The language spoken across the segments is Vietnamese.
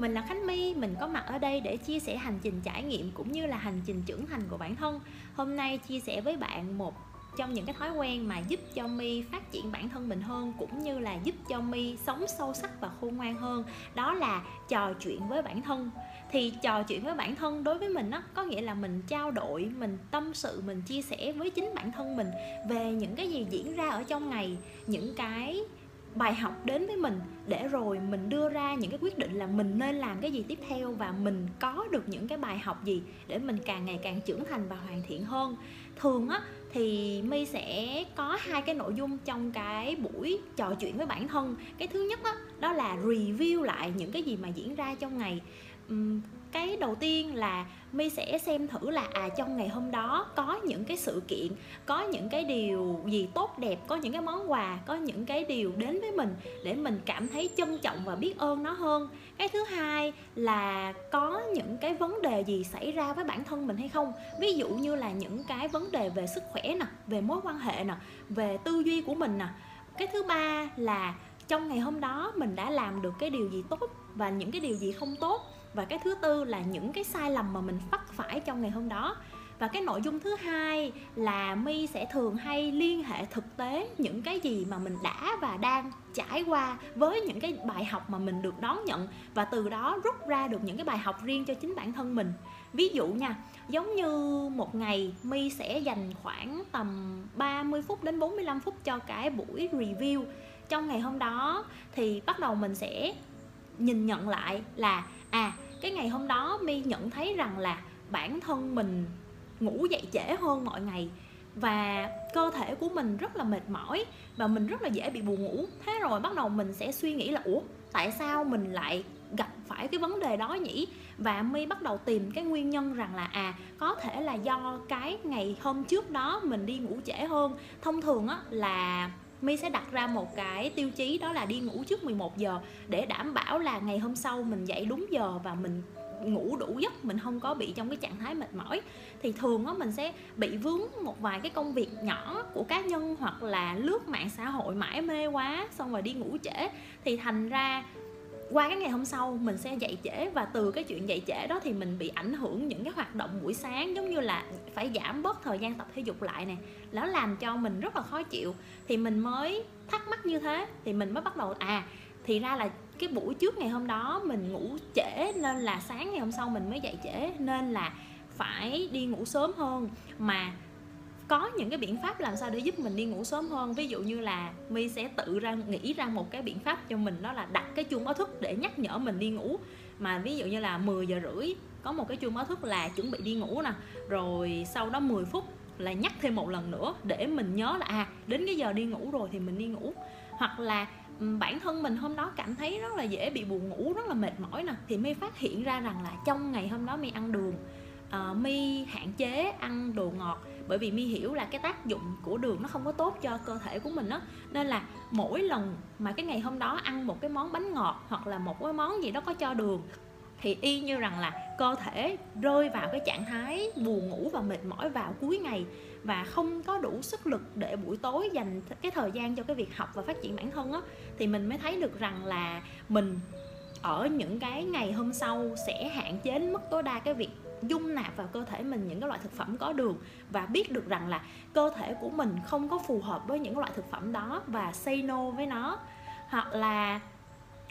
mình là Khánh My, mình có mặt ở đây để chia sẻ hành trình trải nghiệm cũng như là hành trình trưởng thành của bản thân. Hôm nay chia sẻ với bạn một trong những cái thói quen mà giúp cho My phát triển bản thân mình hơn cũng như là giúp cho My sống sâu sắc và khôn ngoan hơn, đó là trò chuyện với bản thân. Thì trò chuyện với bản thân đối với mình á có nghĩa là mình trao đổi, mình tâm sự, mình chia sẻ với chính bản thân mình về những cái gì diễn ra ở trong ngày, những cái bài học đến với mình để rồi mình đưa ra những cái quyết định là mình nên làm cái gì tiếp theo và mình có được những cái bài học gì để mình càng ngày càng trưởng thành và hoàn thiện hơn. Thường á thì my sẽ có hai cái nội dung trong cái buổi trò chuyện với bản thân. Cái thứ nhất đó, đó là review lại những cái gì mà diễn ra trong ngày cái đầu tiên là mi sẽ xem thử là à trong ngày hôm đó có những cái sự kiện, có những cái điều gì tốt đẹp, có những cái món quà, có những cái điều đến với mình để mình cảm thấy trân trọng và biết ơn nó hơn. Cái thứ hai là có những cái vấn đề gì xảy ra với bản thân mình hay không? Ví dụ như là những cái vấn đề về sức khỏe nè, về mối quan hệ nè, về tư duy của mình nè. Cái thứ ba là trong ngày hôm đó mình đã làm được cái điều gì tốt và những cái điều gì không tốt và cái thứ tư là những cái sai lầm mà mình phát phải trong ngày hôm đó. Và cái nội dung thứ hai là mi sẽ thường hay liên hệ thực tế những cái gì mà mình đã và đang trải qua với những cái bài học mà mình được đón nhận. Và từ đó rút ra được những cái bài học riêng cho chính bản thân mình. Ví dụ nha, giống như một ngày mi sẽ dành khoảng tầm 30 phút đến 45 phút cho cái buổi review. Trong ngày hôm đó thì bắt đầu mình sẽ nhìn nhận lại là à cái ngày hôm đó mi nhận thấy rằng là bản thân mình ngủ dậy trễ hơn mọi ngày và cơ thể của mình rất là mệt mỏi và mình rất là dễ bị buồn ngủ. Thế rồi bắt đầu mình sẽ suy nghĩ là, ủa, tại sao mình lại gặp phải cái vấn đề đó nhỉ? Và mi bắt đầu tìm cái nguyên nhân rằng là à có thể là do cái ngày hôm trước đó mình đi ngủ trễ hơn. Thông thường á là My sẽ đặt ra một cái tiêu chí đó là đi ngủ trước 11 giờ để đảm bảo là ngày hôm sau mình dậy đúng giờ và mình ngủ đủ giấc, mình không có bị trong cái trạng thái mệt mỏi. Thì thường á, mình sẽ bị vướng một vài cái công việc nhỏ của cá nhân hoặc là lướt mạng xã hội mãi mê quá, xong rồi đi ngủ trễ. Thì thành ra qua cái ngày hôm sau mình sẽ dậy trễ và từ cái chuyện dậy trễ đó thì mình bị ảnh hưởng những cái hoạt động buổi sáng, giống như là phải giảm bớt thời gian tập thể dục lại nè. Nó làm cho mình rất là khó chịu. Thì mình mới thắc mắc như thế, thì mình mới bắt đầu à thì ra là cái buổi trước ngày hôm đó mình ngủ trễ nên là sáng ngày hôm sau mình mới dậy trễ, nên là phải đi ngủ sớm hơn. Mà có những cái biện pháp làm sao để giúp mình đi ngủ sớm hơn? Ví dụ như là mi sẽ tự ra nghĩ ra một cái biện pháp cho mình đó là đặt cái chuông báo thức để nhắc nhở mình đi ngủ. Mà ví dụ như là 10 giờ rưỡi có một cái chuông báo thức là chuẩn bị đi ngủ nè rồi sau đó 10 phút là nhắc thêm một lần nữa để mình nhớ là à đến cái giờ đi ngủ rồi thì mình đi ngủ. Hoặc là bản thân mình hôm đó cảm thấy rất là dễ bị buồn ngủ rất là mệt mỏi nè thì mi phát hiện ra rằng là trong ngày hôm đó mi ăn đường ờ, uh, mi hạn chế ăn đồ ngọt bởi vì mi hiểu là cái tác dụng của đường nó không có tốt cho cơ thể của mình á. Nên là mỗi lần mà cái ngày hôm đó ăn một cái món bánh ngọt hoặc là một cái món gì đó có cho đường, thì y như rằng là cơ thể rơi vào cái trạng thái buồn ngủ và mệt mỏi vào cuối ngày và không có đủ sức lực để buổi tối dành cái thời gian cho cái việc học và phát triển bản thân á, thì mình mới thấy được rằng là mình ở những cái ngày hôm sau sẽ hạn chế đến mức tối đa cái việc dung nạp vào cơ thể mình những cái loại thực phẩm có đường và biết được rằng là cơ thể của mình không có phù hợp với những loại thực phẩm đó và say no với nó. Hoặc là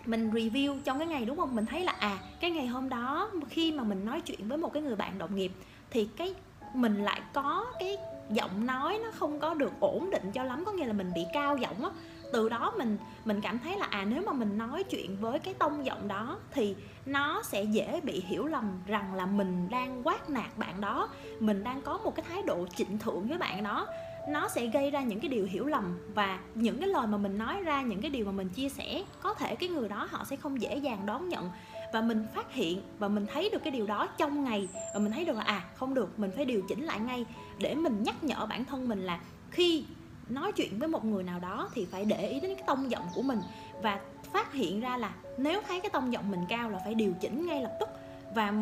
mình review trong cái ngày, đúng không? Mình thấy là à cái ngày hôm đó khi mà mình nói chuyện với một cái người bạn đồng nghiệp thì cái mình lại có cái giọng nói nó không có được ổn định cho lắm, có nghĩa là mình bị cao giọng á từ đó mình mình cảm thấy là à nếu mà mình nói chuyện với cái tông giọng đó thì nó sẽ dễ bị hiểu lầm rằng là mình đang quát nạt bạn đó. Mình đang có một cái thái độ trịnh thượng với bạn đó. Nó sẽ gây ra những cái điều hiểu lầm và những cái lời mà mình nói ra, những cái điều mà mình chia sẻ, có thể cái người đó họ sẽ không dễ dàng đón nhận. Và mình phát hiện và mình thấy được cái điều đó trong ngày và mình thấy được là à không được, mình phải điều chỉnh lại ngay để mình nhắc nhở bản thân mình là khi nói chuyện với một người nào đó thì phải để ý đến cái tông giọng của mình và phát hiện ra là nếu thấy cái tông giọng mình cao là phải điều chỉnh ngay lập tức. Và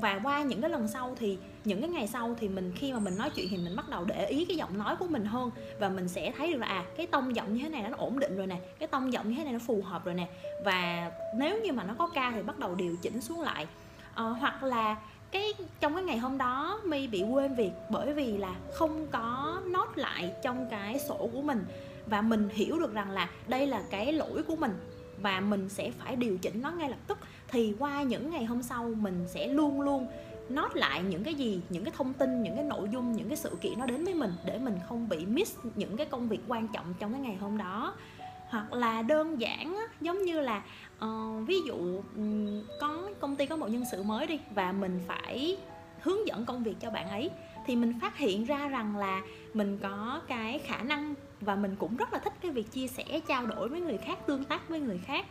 và qua những cái lần sau thì những cái ngày sau thì mình khi mà mình nói chuyện thì mình bắt đầu để ý cái giọng nói của mình hơn và mình sẽ thấy được là à cái tông giọng như thế này nó ổn định rồi nè cái tông giọng như thế này nó phù hợp rồi nè. Và nếu như mà nó có ca thì bắt đầu điều chỉnh xuống lại. À, hoặc là cái, trong cái ngày hôm đó mi bị quên việc bởi vì là không có nốt lại trong cái sổ của mình. Và mình hiểu được rằng là đây là cái lỗi của mình và mình sẽ phải điều chỉnh nó ngay lập tức. Thì qua những ngày hôm sau, mình sẽ luôn luôn nốt lại những cái gì, những cái thông tin, những cái nội dung, những cái sự kiện nó đến với mình để mình không bị miss những cái công việc quan trọng trong cái ngày hôm đó hoặc là đơn giản giống như là uh, ví dụ có công ty có một nhân sự mới đi và mình phải hướng dẫn công việc cho bạn ấy thì mình phát hiện ra rằng là mình có cái khả năng và mình cũng rất là thích cái việc chia sẻ trao đổi với người khác tương tác với người khác.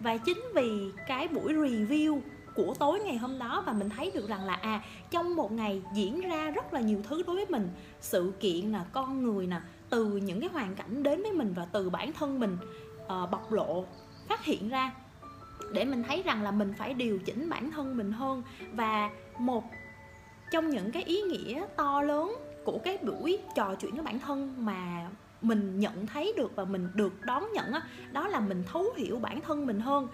Và chính vì cái buổi review của tối ngày hôm đó và mình thấy được rằng là à trong một ngày diễn ra rất là nhiều thứ đối với mình. Sự kiện là con người nè từ những cái hoàn cảnh đến với mình và từ bản thân mình uh, bộc lộ phát hiện ra. Để mình thấy rằng là mình phải điều chỉnh bản thân mình hơn và một trong những cái ý nghĩa to lớn của cái buổi trò chuyện với bản thân mà mình nhận thấy được và mình được đón nhận đó, đó là mình thấu hiểu bản thân mình hơn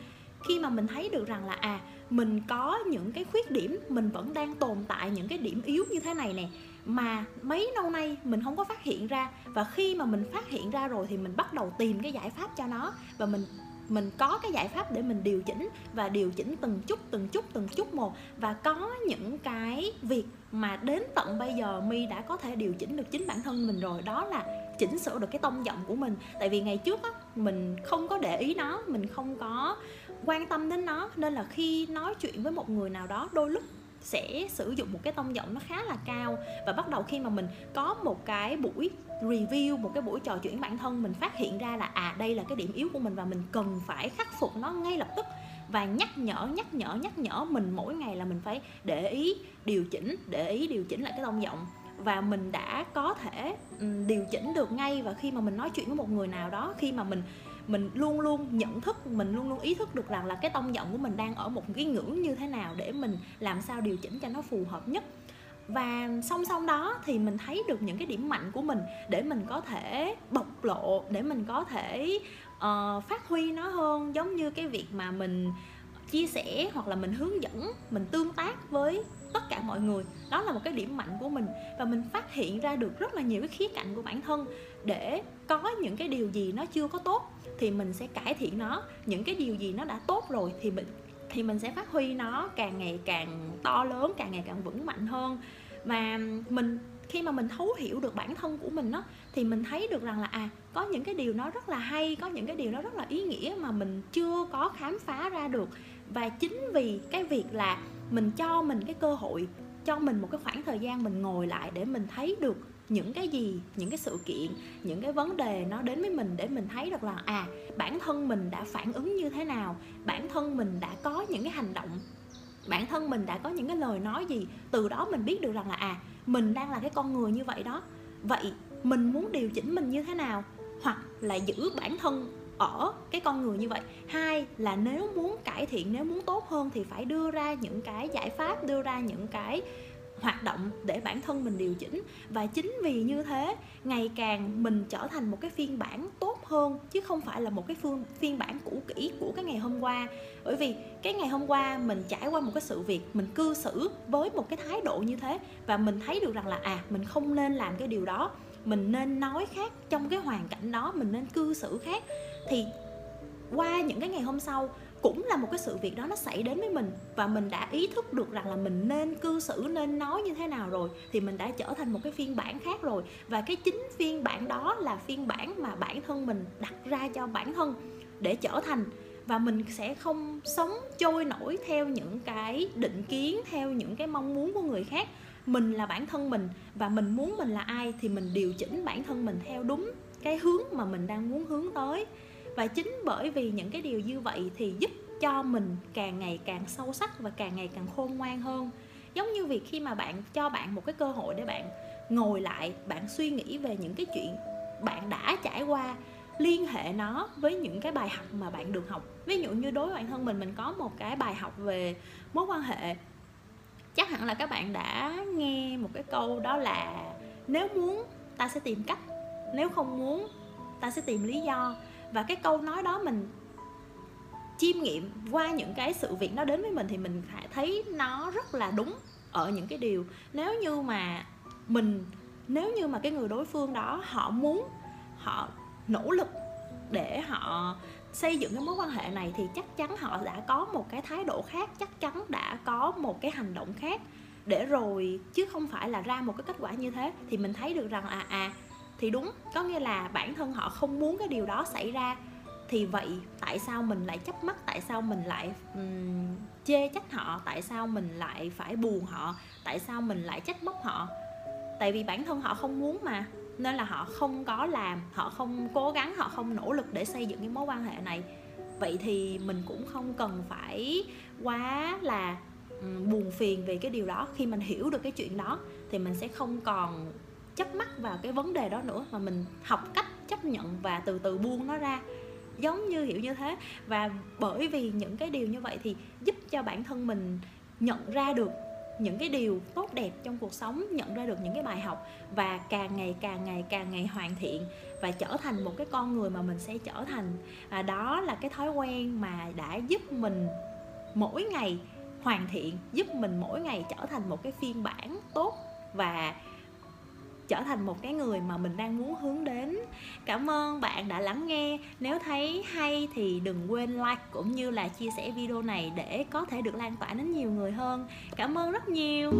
khi mà mình thấy được rằng là à mình có những cái khuyết điểm, mình vẫn đang tồn tại những cái điểm yếu như thế này nè, mà mấy lâu nay mình không có phát hiện ra, và khi mà mình phát hiện ra rồi thì mình bắt đầu tìm cái giải pháp cho nó, và mình mình có cái giải pháp để mình điều chỉnh và điều chỉnh từng chút từng chút từng chút một. Và có những cái việc mà đến tận bây giờ mi đã có thể điều chỉnh được chính bản thân mình rồi, đó là chỉnh sửa được cái tông giọng của mình. Tại vì ngày trước á, mình không có để ý nó, mình không có quan tâm đến nó, nên là khi nói chuyện với một người nào đó, đôi lúc sẽ sử dụng một cái tông giọng nó khá là cao. Và bắt đầu khi mà mình có một cái buổi review, một cái buổi trò chuyện bản thân, mình phát hiện ra là à đây là cái điểm yếu của mình và mình cần phải khắc phục nó ngay lập tức. Và nhắc nhở nhắc nhở nhắc nhở mình mỗi ngày là mình phải để ý điều chỉnh, để ý điều chỉnh lại cái tông giọng. Và mình đã có thể điều chỉnh được ngay. Và khi mà mình nói chuyện với một người nào đó, khi mà mình mình luôn luôn nhận thức mình luôn luôn ý thức được rằng là cái tông giọng của mình đang ở một cái ngưỡng như thế nào để mình làm sao điều chỉnh cho nó phù hợp nhất. Và song song đó thì mình thấy được những cái điểm mạnh của mình để mình có thể bộc lộ để mình có thể uh, phát huy nó hơn. Giống như cái việc mà mình chia sẻ hoặc là mình hướng dẫn mình tương tác với tất cả mọi người. Đó là một cái điểm mạnh của mình và mình phát hiện ra được rất là nhiều cái khía cạnh của bản thân để có những cái điều gì nó chưa có tốt thì mình sẽ cải thiện nó. Những cái điều gì nó đã tốt rồi thì mình thì mình sẽ phát huy nó càng ngày càng to lớn, càng ngày càng vững mạnh hơn. Và mình, khi mà mình thấu hiểu được bản thân của mình đó thì mình thấy được rằng là à có những cái điều nó rất là hay, có những cái điều nó rất là ý nghĩa mà mình chưa có khám phá ra được. Và chính vì cái việc là mình cho mình cái cơ hội, cho mình một cái khoảng thời gian mình ngồi lại để mình thấy được những cái gì, những cái sự kiện, những cái vấn đề nó đến với mình để mình thấy được là à bản thân mình đã phản ứng như thế nào, bản thân mình đã có những cái hành động, bản thân mình đã có những cái lời nói gì, từ đó mình biết được rằng là à mình đang là cái con người như vậy đó. Vậy mình muốn điều chỉnh mình như thế nào? Hoặc là giữ bản thân ở cái con người như vậy. Hai là nếu muốn cải thiện, nếu muốn tốt hơn thì phải đưa ra những cái giải pháp, đưa ra những cái hoạt động để bản thân mình điều chỉnh. Và chính vì như thế, ngày càng mình trở thành một cái phiên bản tốt hơn, chứ không phải là một cái phương, phiên bản cũ kỹ của cái ngày hôm qua. Bởi vì cái ngày hôm qua mình trải qua một cái sự việc, mình cư xử với một cái thái độ như thế và mình thấy được rằng là à mình không nên làm cái điều đó mình nên nói khác, trong cái hoàn cảnh đó mình nên cư xử khác. Thì qua những cái ngày hôm sau, cũng là một cái sự việc đó nó xảy đến với mình và mình đã ý thức được rằng là mình nên cư xử, nên nói như thế nào rồi thì mình đã trở thành một cái phiên bản khác rồi. Và cái chính phiên bản đó là phiên bản mà bản thân mình đặt ra cho bản thân để trở thành. Và mình sẽ không sống trôi nổi theo những cái định kiến, theo những cái mong muốn của người khác mình là bản thân mình và mình muốn mình là ai thì mình điều chỉnh bản thân mình theo đúng cái hướng mà mình đang muốn hướng tới. Và chính bởi vì những cái điều như vậy thì giúp cho mình càng ngày càng sâu sắc và càng ngày càng khôn ngoan hơn. Giống như việc khi mà bạn cho bạn một cái cơ hội để bạn ngồi lại, bạn suy nghĩ về những cái chuyện bạn đã trải qua, liên hệ nó với những cái bài học mà bạn được học. Ví dụ như đối với bản thân mình mình có một cái bài học về mối quan hệ chắc hẳn là các bạn đã nghe một cái câu đó là nếu muốn, ta sẽ tìm cách, nếu không muốn, ta sẽ tìm lý do. Và cái câu nói đó mình chiêm nghiệm qua những cái sự việc nó đến với mình thì mình phải thấy nó rất là đúng ở những cái điều. Nếu như mà mình, nếu như mà cái người đối phương đó họ muốn, họ nỗ lực để họ xây dựng cái mối quan hệ này thì chắc chắn họ đã có một cái thái độ khác chắc chắn đã có một cái hành động khác để rồi chứ không phải là ra một cái kết quả như thế. Thì mình thấy được rằng à à thì đúng có nghĩa là bản thân họ không muốn cái điều đó xảy ra. Thì vậy tại sao mình lại chấp mắt tại sao mình lại um, chê trách họ tại sao mình lại phải buồn họ tại sao mình lại trách móc họ? Tại vì bản thân họ không muốn mà nên là họ không có làm, họ không cố gắng, họ không nỗ lực để xây dựng cái mối quan hệ này. Vậy thì mình cũng không cần phải quá là buồn phiền về cái điều đó. Khi mình hiểu được cái chuyện đó thì mình sẽ không còn chấp mắc vào cái vấn đề đó nữa, mà mình học cách chấp nhận và từ từ buông nó ra. Giống như, hiểu như thế. Và bởi vì những cái điều như vậy thì giúp cho bản thân mình nhận ra được những cái điều tốt đẹp trong cuộc sống nhận ra được những cái bài học và càng ngày càng ngày càng ngày hoàn thiện và trở thành một cái con người mà mình sẽ trở thành. À, đó là cái thói quen mà đã giúp mình mỗi ngày hoàn thiện giúp mình mỗi ngày trở thành một cái phiên bản tốt và trở thành một cái người mà mình đang muốn hướng đến. Cảm ơn bạn đã lắng nghe. Nếu thấy hay thì đừng quên like cũng như là chia sẻ video này để có thể được lan tỏa đến nhiều người hơn. Cảm ơn rất nhiều.